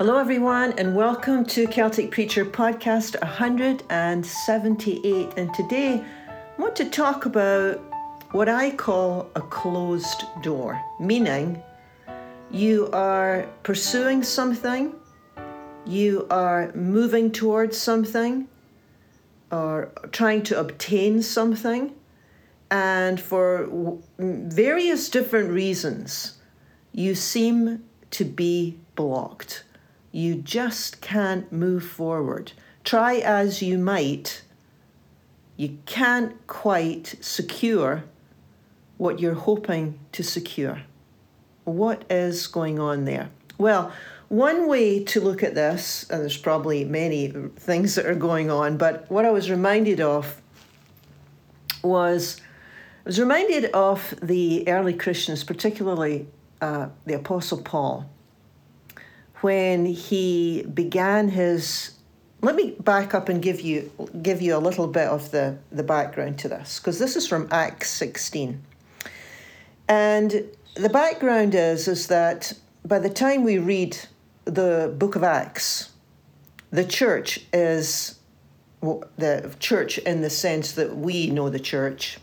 Hello, everyone, and welcome to Celtic Preacher Podcast 178. And today I want to talk about what I call a closed door, meaning you are pursuing something, you are moving towards something, or trying to obtain something, and for various different reasons, you seem to be blocked you just can't move forward. Try as you might, you can't quite secure what you're hoping to secure. What is going on there? Well, one way to look at this, and there's probably many things that are going on, but what I was reminded of was I was reminded of the early Christians, particularly uh, the Apostle Paul when he began his let me back up and give you give you a little bit of the, the background to this because this is from Acts 16. And the background is is that by the time we read the book of Acts, the church is well, the church in the sense that we know the church,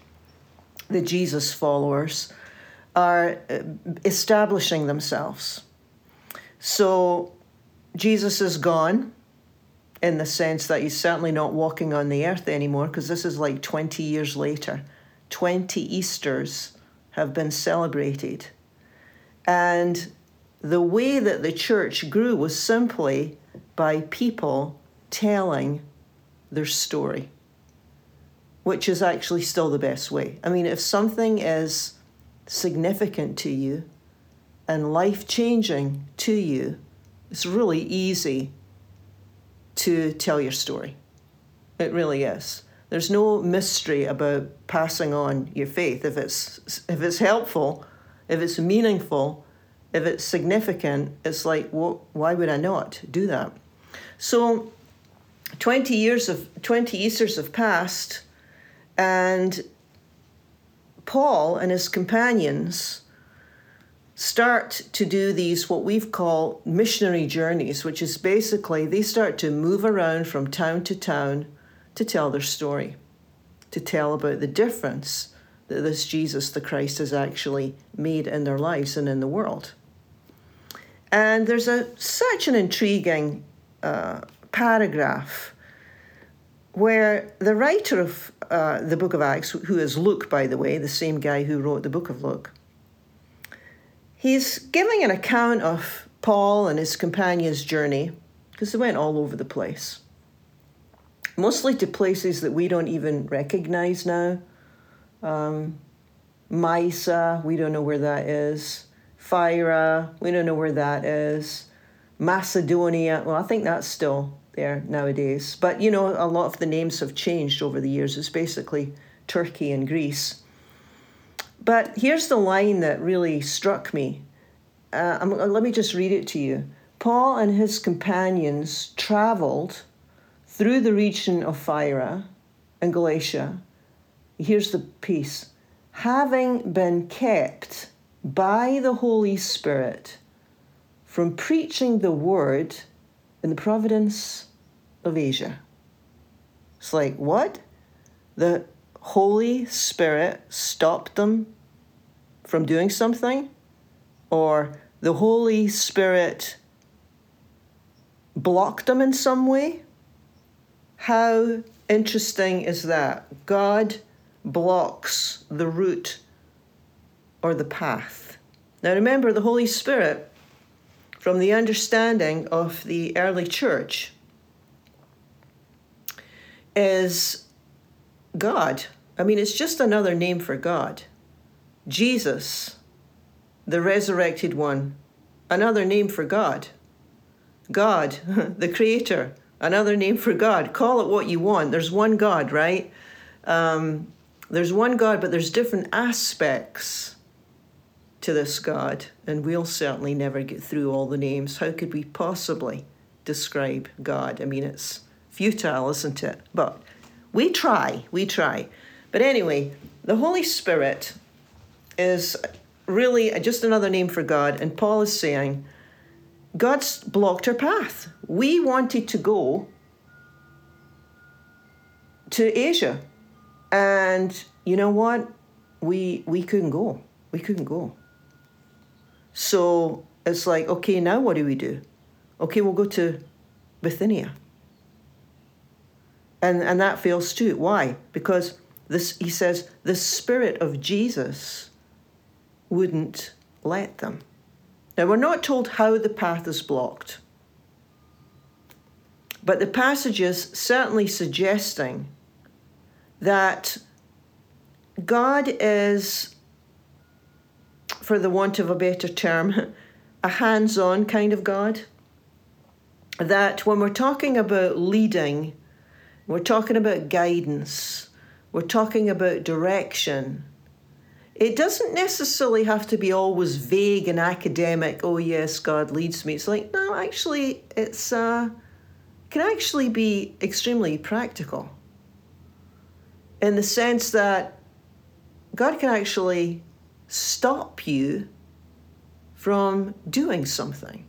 the Jesus followers, are uh, establishing themselves. So Jesus is gone in the sense that he's certainly not walking on the earth anymore because this is like 20 years later. 20 Easters have been celebrated. And the way that the church grew was simply by people telling their story, which is actually still the best way. I mean, if something is significant to you, and life changing to you, it's really easy to tell your story. It really is. There's no mystery about passing on your faith. If it's if it's helpful, if it's meaningful, if it's significant, it's like, well, why would I not do that? So, 20 years of 20 Easters have passed, and Paul and his companions start to do these what we've called missionary journeys, which is basically they start to move around from town to town to tell their story, to tell about the difference that this Jesus the Christ has actually made in their lives and in the world. And there's a such an intriguing uh, paragraph where the writer of uh, the book of Acts, who is Luke, by the way, the same guy who wrote the book of Luke, He's giving an account of Paul and his companion's journey because they went all over the place. Mostly to places that we don't even recognize now. Um, Mysia, we don't know where that is. Phrygia, we don't know where that is. Macedonia, well, I think that's still there nowadays. But you know, a lot of the names have changed over the years. It's basically Turkey and Greece. But here's the line that really struck me. Uh, let me just read it to you. Paul and his companions traveled through the region of Phrygia and Galatia. Here's the piece having been kept by the Holy Spirit from preaching the word in the providence of Asia. It's like, what? The Holy Spirit stopped them from doing something, or the Holy Spirit blocked them in some way. How interesting is that? God blocks the route or the path. Now remember, the Holy Spirit, from the understanding of the early church, is God. I mean, it's just another name for God. Jesus, the resurrected one, another name for God. God, the Creator, another name for God. Call it what you want. There's one God, right? Um, there's one God, but there's different aspects to this God, and we'll certainly never get through all the names. How could we possibly describe God? I mean, it's futile, isn't it? But we try, we try. But anyway, the Holy Spirit is really just another name for God. And Paul is saying, God's blocked our path. We wanted to go to Asia. And you know what? We we couldn't go. We couldn't go. So it's like, okay, now what do we do? Okay, we'll go to Bithynia. And and that fails too. Why? Because this he says the spirit of Jesus wouldn't let them. Now we're not told how the path is blocked. But the passage is certainly suggesting that God is, for the want of a better term, a hands on kind of God. That when we're talking about leading, we're talking about guidance, we're talking about direction. It doesn't necessarily have to be always vague and academic. Oh yes, God leads me. It's like no, actually, it's uh, can actually be extremely practical in the sense that God can actually stop you from doing something.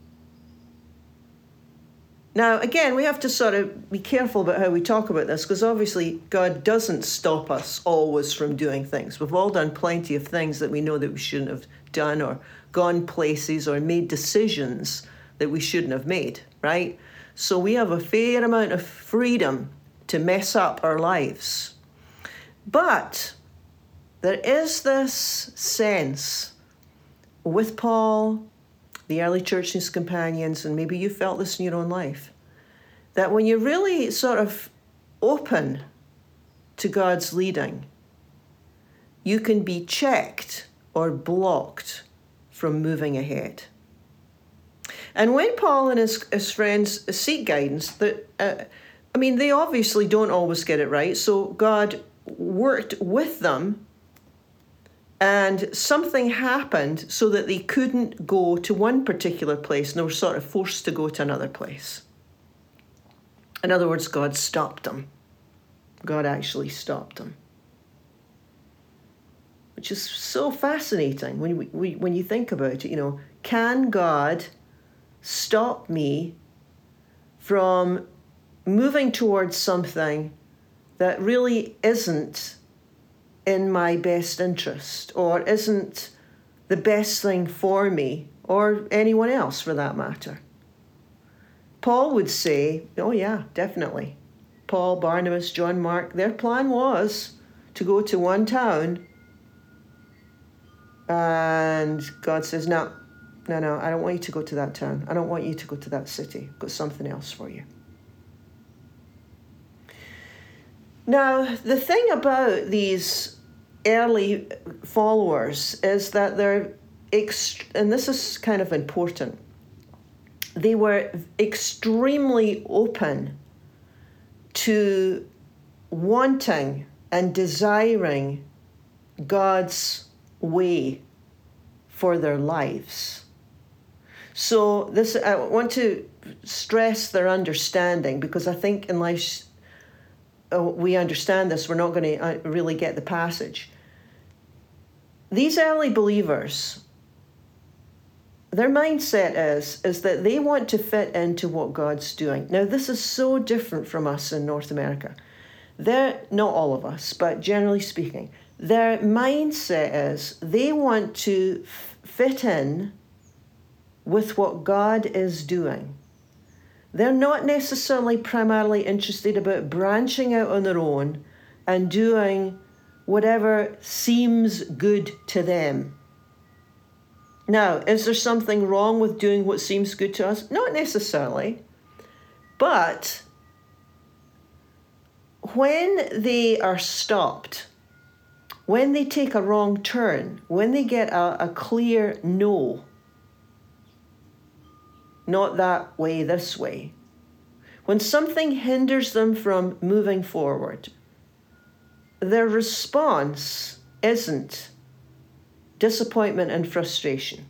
Now, again, we have to sort of be careful about how we talk about this because obviously God doesn't stop us always from doing things. We've all done plenty of things that we know that we shouldn't have done or gone places or made decisions that we shouldn't have made, right? So we have a fair amount of freedom to mess up our lives. But there is this sense with Paul, the early church and his companions, and maybe you felt this in your own life, that when you're really sort of open to God's leading, you can be checked or blocked from moving ahead. And when Paul and his, his friends seek guidance, that uh, I mean, they obviously don't always get it right. So God worked with them and something happened so that they couldn't go to one particular place and they were sort of forced to go to another place. In other words, God stopped them. God actually stopped them. Which is so fascinating when, we, when you think about it. You know, can God stop me from moving towards something that really isn't in my best interest or isn't the best thing for me or anyone else for that matter. Paul would say, Oh, yeah, definitely. Paul, Barnabas, John Mark, their plan was to go to one town. And God says, No, no, no, I don't want you to go to that town. I don't want you to go to that city. I've got something else for you. Now, the thing about these early followers is that they're, ext- and this is kind of important, they were extremely open to wanting and desiring God's way for their lives. So this I want to stress their understanding because I think in life oh, we understand this, we're not going to uh, really get the passage. These early believers, their mindset is is that they want to fit into what God's doing. Now, this is so different from us in North America. They're not all of us, but generally speaking, their mindset is they want to fit in with what God is doing. They're not necessarily primarily interested about branching out on their own and doing whatever seems good to them. Now, is there something wrong with doing what seems good to us? Not necessarily. But when they are stopped, when they take a wrong turn, when they get a, a clear no, not that way, this way. When something hinders them from moving forward, their response isn't disappointment and frustration,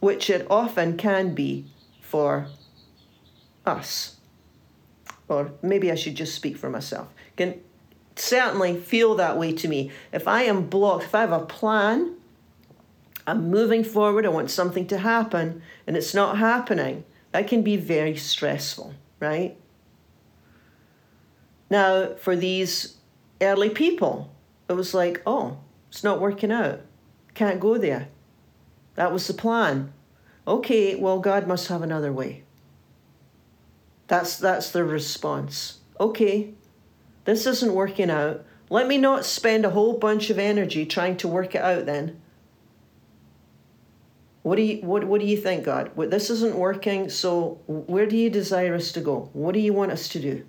which it often can be for us. Or maybe I should just speak for myself. Can certainly feel that way to me. If I am blocked, if I have a plan I'm moving forward, I want something to happen, and it's not happening. That can be very stressful, right? Now, for these early people, it was like, oh, it's not working out. Can't go there. That was the plan. Okay, well, God must have another way. That's that's the response. Okay, this isn't working out. Let me not spend a whole bunch of energy trying to work it out then. What do you what what do you think, God? Well, this isn't working, so where do you desire us to go? What do you want us to do?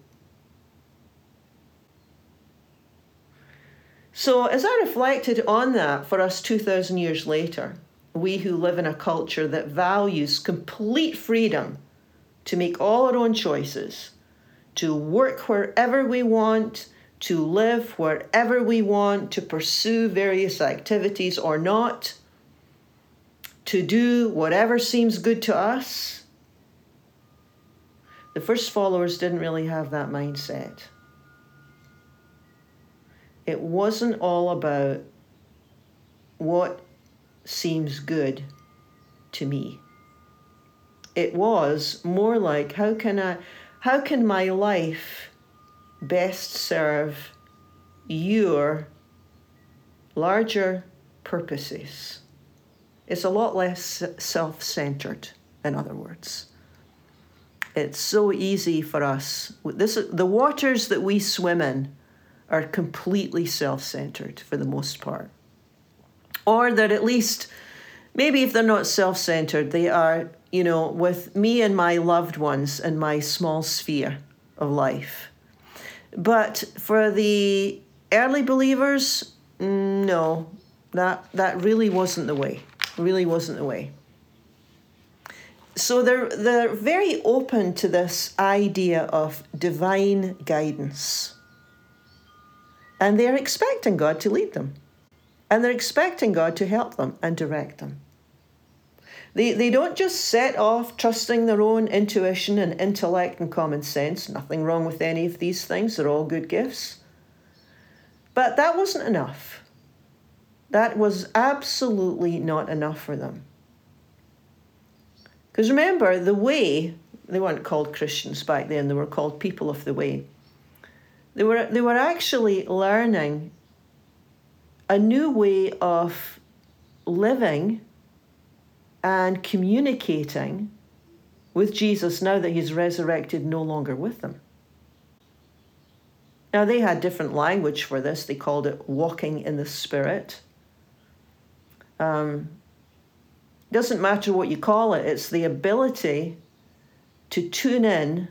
So as I reflected on that for us 2000 years later, we who live in a culture that values complete freedom to make all our own choices, to work wherever we want, to live wherever we want, to pursue various activities or not, to do whatever seems good to us. The first followers didn't really have that mindset. It wasn't all about what seems good to me. It was more like how can I how can my life best serve your larger purposes? It's a lot less self centered, in other words. It's so easy for us. This, the waters that we swim in are completely self centered for the most part. Or that at least, maybe if they're not self centered, they are, you know, with me and my loved ones and my small sphere of life. But for the early believers, no, that, that really wasn't the way really wasn't the way. So they're, they're very open to this idea of divine guidance. And they're expecting God to lead them. And they're expecting God to help them and direct them. They, they don't just set off trusting their own intuition and intellect and common sense. Nothing wrong with any of these things, they're all good gifts. But that wasn't enough. That was absolutely not enough for them. Because remember, the way, they weren't called Christians back then, they were called people of the way. They were, they were actually learning a new way of living and communicating with Jesus now that he's resurrected, no longer with them. Now, they had different language for this. They called it walking in the Spirit. Um, doesn't matter what you call it, it's the ability to tune in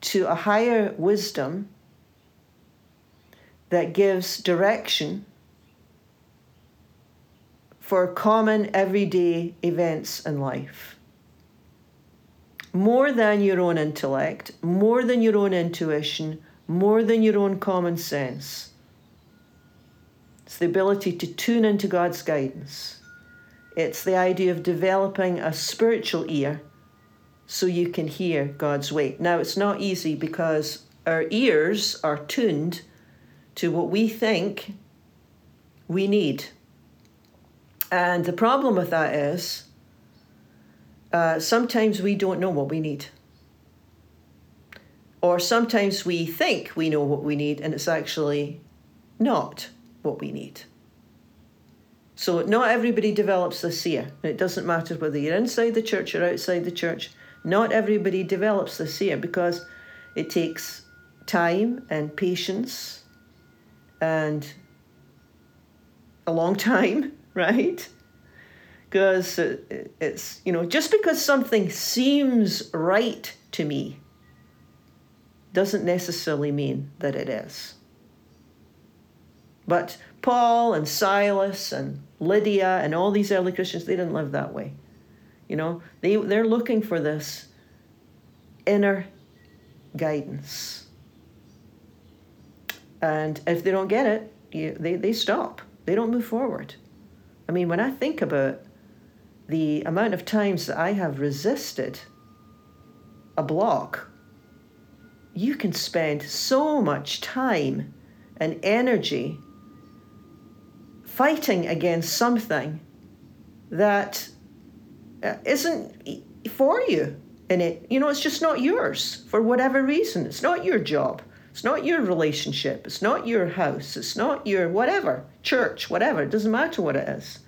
to a higher wisdom that gives direction for common everyday events in life. More than your own intellect, more than your own intuition, more than your own common sense. It's the ability to tune into God's guidance. It's the idea of developing a spiritual ear so you can hear God's way. Now, it's not easy because our ears are tuned to what we think we need. And the problem with that is uh, sometimes we don't know what we need. Or sometimes we think we know what we need and it's actually not what we need. So, not everybody develops this ear. It doesn't matter whether you're inside the church or outside the church. Not everybody develops this seer because it takes time and patience and a long time, right? Because uh, it's, you know, just because something seems right to me doesn't necessarily mean that it is. But Paul and Silas and Lydia and all these early Christians, they didn't live that way. You know, they, they're looking for this inner guidance. And if they don't get it, you, they, they stop. They don't move forward. I mean, when I think about the amount of times that I have resisted a block, you can spend so much time and energy fighting against something that uh, isn't for you in it. You know, it's just not yours for whatever reason. It's not your job. It's not your relationship. It's not your house. It's not your whatever, church, whatever. It doesn't matter what it is.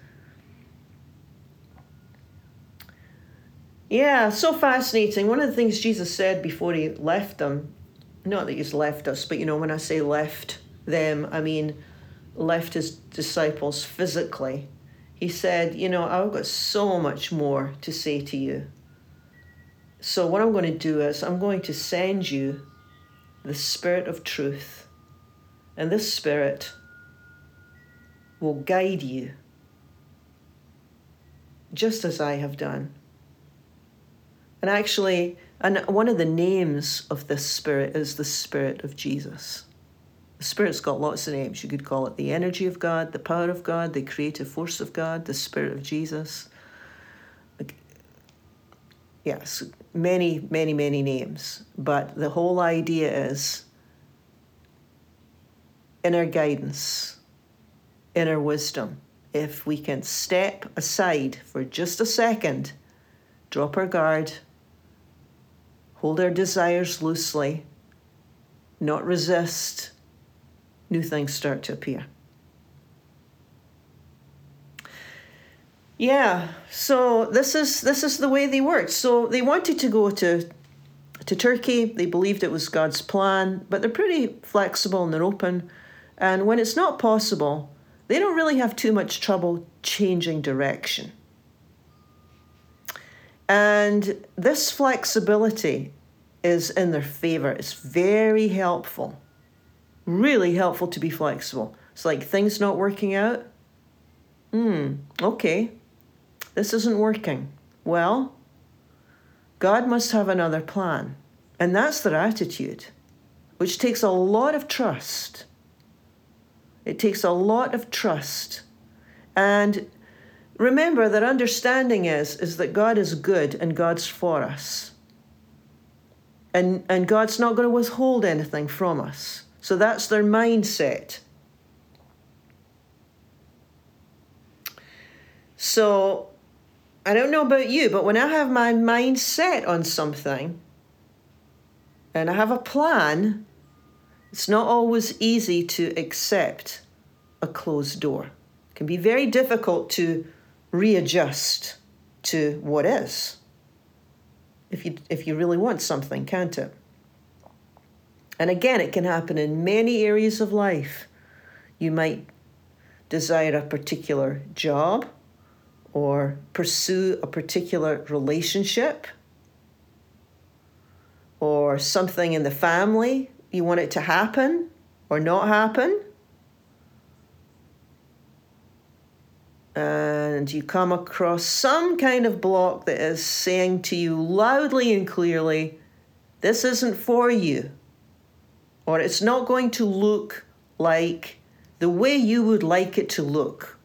Yeah, so fascinating. One of the things Jesus said before he left them, not that he's left us, but you know, when I say left them, I mean left his disciples physically. He said, You know, I've got so much more to say to you. So, what I'm going to do is, I'm going to send you the Spirit of truth. And this Spirit will guide you, just as I have done. And actually, and one of the names of this Spirit is the Spirit of Jesus. The Spirit's got lots of names. You could call it the energy of God, the power of God, the creative force of God, the Spirit of Jesus. Yes, many, many, many names. But the whole idea is inner guidance, inner wisdom. If we can step aside for just a second, drop our guard, hold our desires loosely, not resist, new things start to appear. Yeah, so this is this is the way they worked. So they wanted to go to to Turkey. They believed it was God's plan, but they're pretty flexible and they're open. And when it's not possible, they don't really have too much trouble changing direction. And this flexibility is in their favor. It's very helpful. Really helpful to be flexible. It's like things not working out. Hmm, okay. This isn't working. Well, God must have another plan. And that's their attitude, which takes a lot of trust. It takes a lot of trust. And remember that understanding is, is that God is good and God's for us and, and God's not going to withhold anything from us. So that's their mindset. So I don't know about you, but when I have my mind set on something and I have a plan, it's not always easy to accept a closed door. It can be very difficult to readjust to what is if you if you really want something, can't it? And again, it can happen in many areas of life. You might desire a particular job or pursue a particular relationship or something in the family. You want it to happen or not happen. and you come across some kind of block that is saying to you loudly and clearly, this isn't for you, or it's not going to look like the way you would like it to look,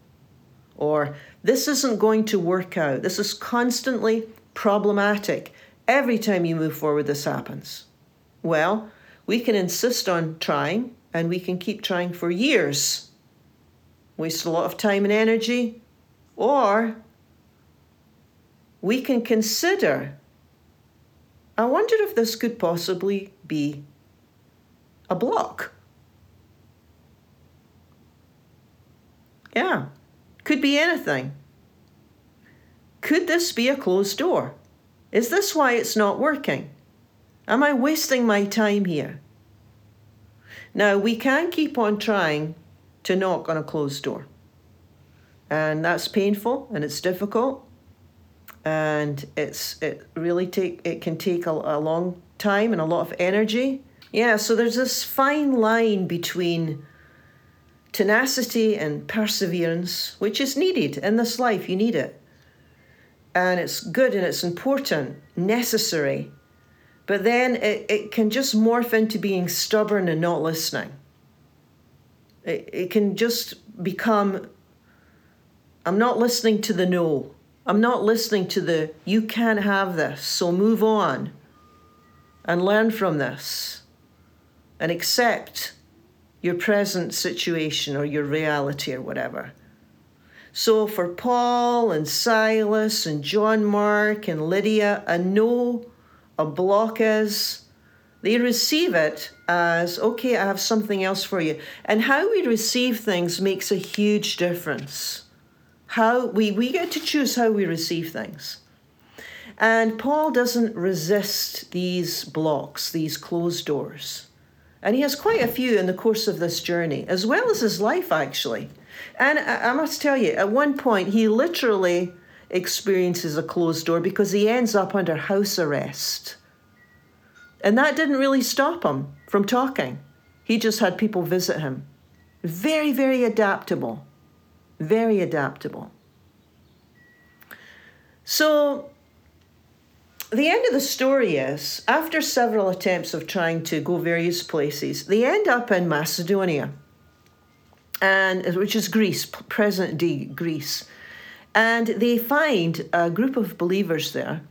or this isn't going to work out. This is constantly problematic. Every time you move forward, this happens. Well, we can insist on trying and we can keep trying for years. Waste a lot of time and energy, or we can consider I wonder if this could possibly be a block. Yeah, could be anything. Could this be a closed door? Is this why it's not working? Am I wasting my time here? Now, we can keep on trying to knock on a closed door and that's painful and it's difficult and it's it really take it can take a, a long time and a lot of energy yeah so there's this fine line between tenacity and perseverance which is needed in this life. You need it. And it's good and it's important necessary. But then it, it can just morph into being stubborn and not listening. It, it can just become I'm not listening to the no. I'm not listening to the you can't have this, so move on and learn from this and accept your present situation or your reality or whatever. So for Paul and Silas and John Mark and Lydia, a no, a block is, they receive it as, okay, I have something else for you. And how we receive things makes a huge difference. How we, we get to choose how we receive things. And Paul doesn't resist these blocks, these closed doors. And he has quite a few in the course of this journey, as well as his life, actually. And I, must tell you, at one point, he literally experiences a closed door because he ends up under house arrest. And that didn't really stop him from talking. He just had people visit him. Very, very adaptable. Very adaptable. So the end of the story is after several attempts of trying to go various places, they end up in Macedonia, and which is Greece, present day Greece. And they find a group of believers there.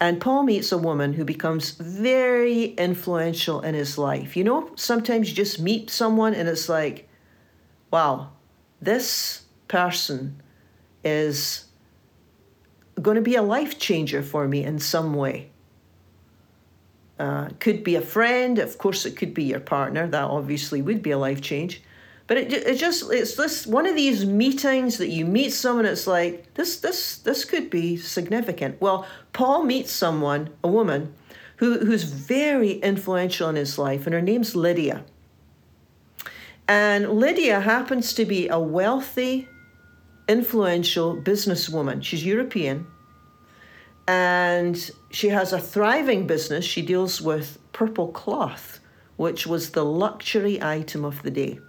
And Paul meets a woman who becomes very influential in his life. You know, sometimes you just meet someone and it's like, wow, this person is going to be a life changer for me in some way. Uh, could be a friend, of course, it could be your partner. That obviously would be a life change. But it, it just it's this one of these meetings that you meet someone. It's like this this this could be significant. Well, Paul meets someone, a woman, who who's very influential in his life, and her name's Lydia. And Lydia happens to be a wealthy influential businesswoman. She's European and she has a thriving business. She deals with purple cloth, which was the luxury item of the day.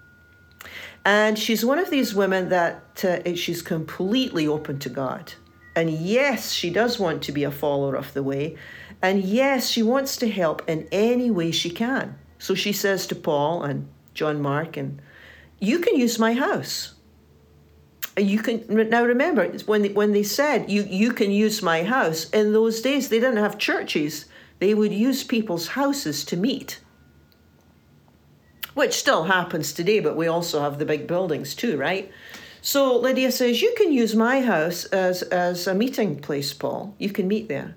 And she's one of these women that uh, she's completely open to God. And yes, she does want to be a follower of the way. And yes, she wants to help in any way she can. So she says to Paul and John Mark, and you can use my house you can now remember when they, when they said you you can use my house in those days they didn't have churches. They would use people's houses to meet. Which still happens today but we also have the big buildings too right? So lydia says you can use my house as as a meeting place paul. You can meet there.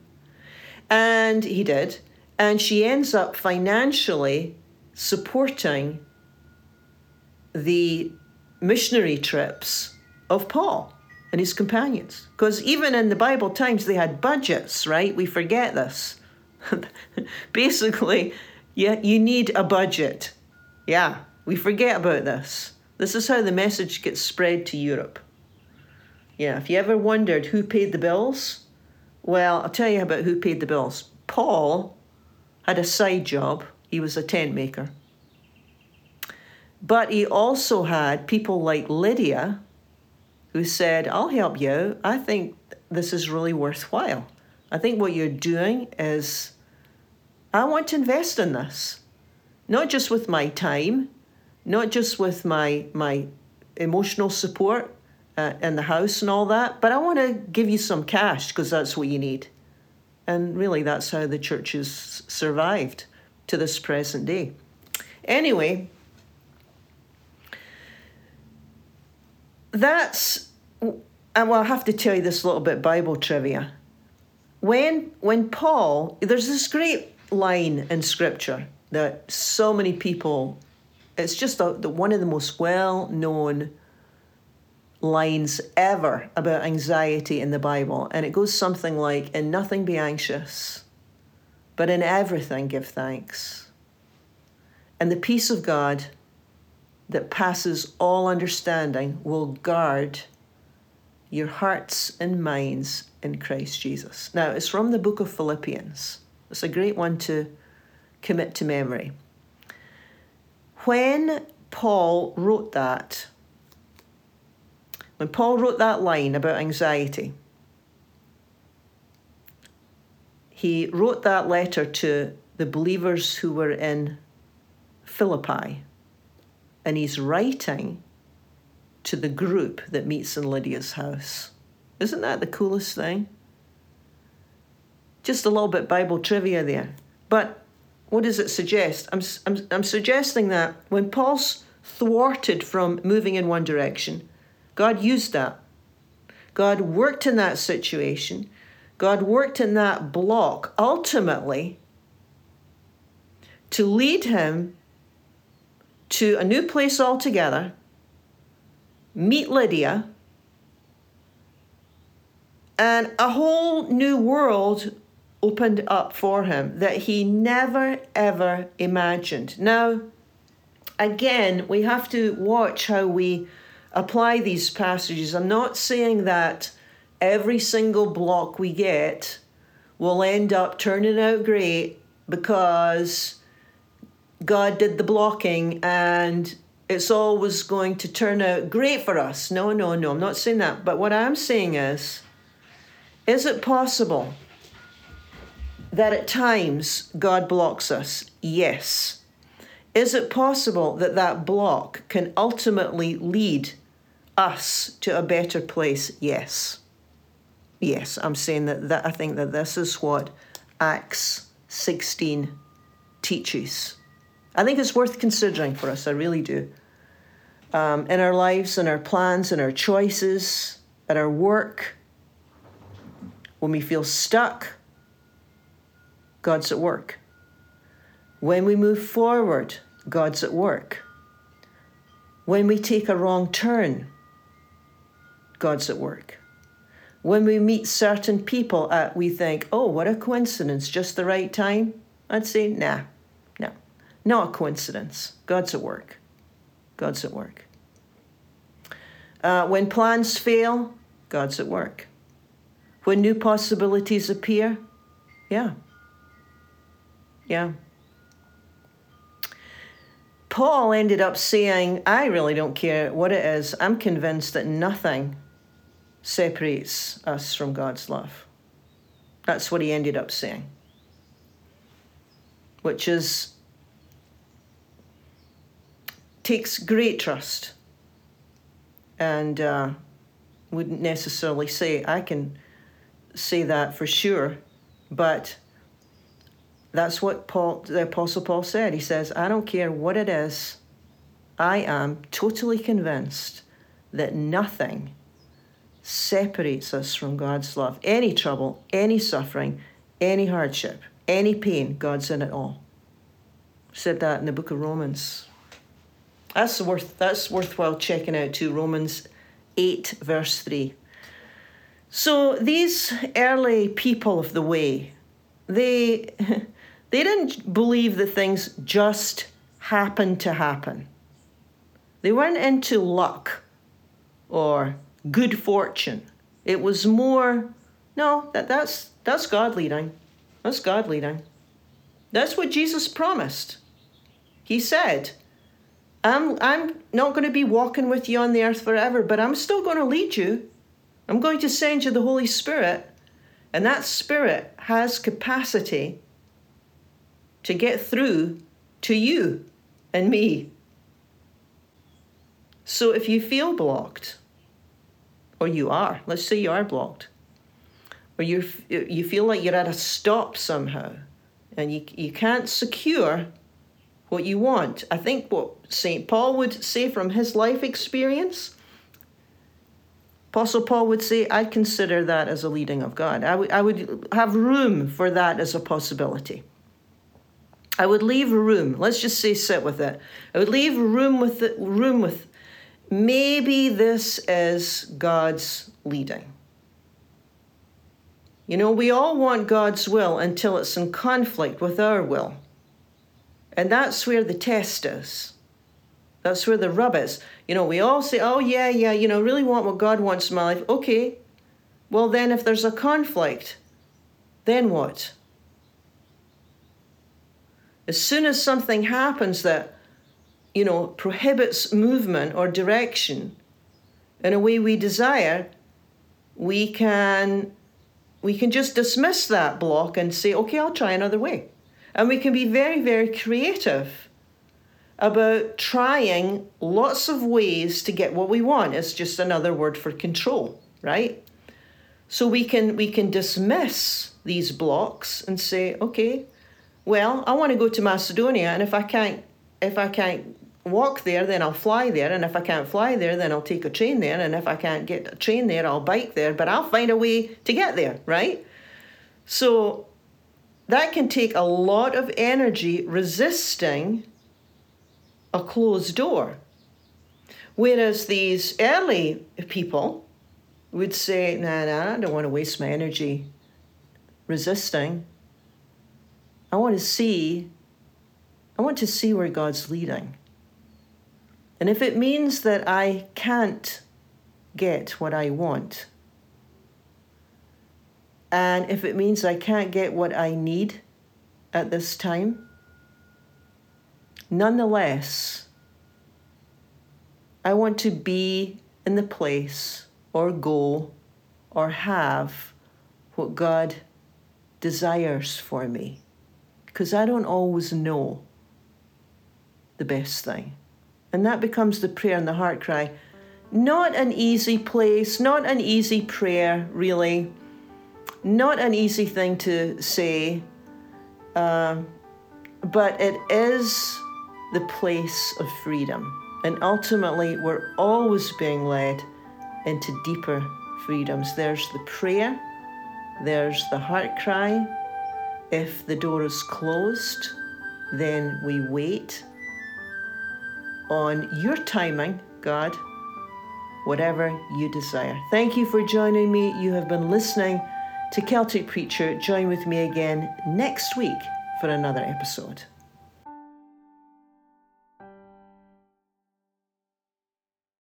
And he did. And she ends up financially supporting the missionary trips of Paul and his companions. Because even in the Bible times, they had budgets, right? We forget this. Basically, yeah, you need a budget. Yeah, we forget about this. This is how the message gets spread to Europe. Yeah, if you ever wondered who paid the bills, well, I'll tell you about who paid the bills. Paul had a side job, he was a tent maker. But he also had people like Lydia, who said, I'll help you. I think this is really worthwhile. I think what you're doing is, I want to invest in this, not just with my time, not just with my, my emotional support uh, in the house and all that, but I want to give you some cash because that's what you need. And really, that's how the church has survived to this present day. Anyway, that's and well, I have to tell you this little bit Bible trivia. When when Paul, there's this great line in Scripture that so many people, it's just a, the, one of the most well known lines ever about anxiety in the Bible, and it goes something like, "In nothing be anxious, but in everything give thanks." And the peace of God that passes all understanding will guard your hearts and minds in Christ Jesus. Now, it's from the book of Philippians. It's a great one to commit to memory. When Paul wrote that, when Paul wrote that line about anxiety, he wrote that letter to the believers who were in Philippi and he's writing to the group that meets in Lydia's house. Isn't that the coolest thing? Just a little bit Bible trivia there. But what does it suggest? I'm, I'm, I'm suggesting that when Paul's thwarted from moving in one direction, God used that God worked in that situation. God worked in that block ultimately to lead him to a new place altogether, meet Lydia, and a whole new world opened up for him that he never ever imagined. Now, again, we have to watch how we apply these passages. I'm not saying that every single block we get will end up turning out great because God did the blocking and it's always going to turn out great for us. No, no, no, I'm not saying that. But what I'm saying is, is it possible that at times God blocks us? Yes. Is it possible that that block can ultimately lead us to a better place? Yes. Yes, I'm saying that, that I think that this is what Acts 16 teaches. I think it's worth considering for us, I really do. Um, in our lives, in our plans, in our choices, at our work, when we feel stuck, God's at work. When we move forward, God's at work. When we take a wrong turn, God's at work. When we meet certain people, at, we think, oh, what a coincidence, just the right time. I'd say, nah, not a coincidence. God's at work. God's at work. Uh, when plans fail, God's at work. When new possibilities appear, yeah. Yeah. Paul ended up saying, I really don't care what it is. I'm convinced that nothing separates us from God's love. That's what he ended up saying, which is takes great trust and uh, wouldn't necessarily say I can say that for sure, but that's what Paul, the Apostle Paul said. He says, I don't care what it is, I am totally convinced that nothing separates us from God's love. Any trouble, any suffering, any hardship, any pain, God's in it all. Said that in the book of Romans. That's worth that's worthwhile checking out too. Romans 8 verse 3. So these early people of the way, they they didn't believe that things just happened to happen. They weren't into luck or good fortune. It was more, no, that, that's, that's God leading. That's God leading. That's what Jesus promised. He said, I'm, I'm not going to be walking with you on the earth forever, but I'm still going to lead you. I'm going to send you the Holy Spirit, and that Spirit has capacity to get through to you and me. So if you feel blocked, or you are, let's say you are blocked, or you you feel like you're at a stop somehow, and you you can't secure what you want. I think what St. Paul would say from his life experience, Apostle Paul would say, I consider that as a leading of God. I, w- I would have room for that as a possibility. I would leave room. Let's just say sit with it. I would leave room with the room with maybe this is God's leading. You know, we all want God's will until it's in conflict with our will. And that's where the test is. That's where the rub is. You know, we all say, oh, yeah, yeah, you know, really want what God wants in my life. Okay. Well, then if there's a conflict, then what? As soon as something happens that you know, prohibits movement or direction in a way we desire, we can we can just dismiss that block and say, okay, I'll try another way. And we can be very, very creative about trying lots of ways to get what we want. It's just another word for control, right? So we can we can dismiss these blocks and say, okay, well, I want to go to Macedonia, and if I can't if I can't walk there, then I'll fly there. And if I can't fly there, then I'll take a train there. And if I can't get a train there, I'll bike there. But I'll find a way to get there, right? So that can take a lot of energy resisting a closed door. Whereas these early people would say, nah, nah, I don't want to waste my energy resisting. I want to see, I want to see where God's leading. And if it means that I can't get what I want, and if it means I can't get what I need at this time, nonetheless, I want to be in the place or go or have what God desires for me. Because I don't always know the best thing. And that becomes the prayer and the heart cry. Not an easy place, not an easy prayer, really. Not an easy thing to say. Uh, but it is the place of freedom. And ultimately, we're always being led into deeper freedoms. There's the prayer, there's the heart cry. If the door is closed, then we wait on your timing, God, whatever you desire. Thank you for joining me. You have been listening to Celtic Preacher. Join with me again next week for another episode.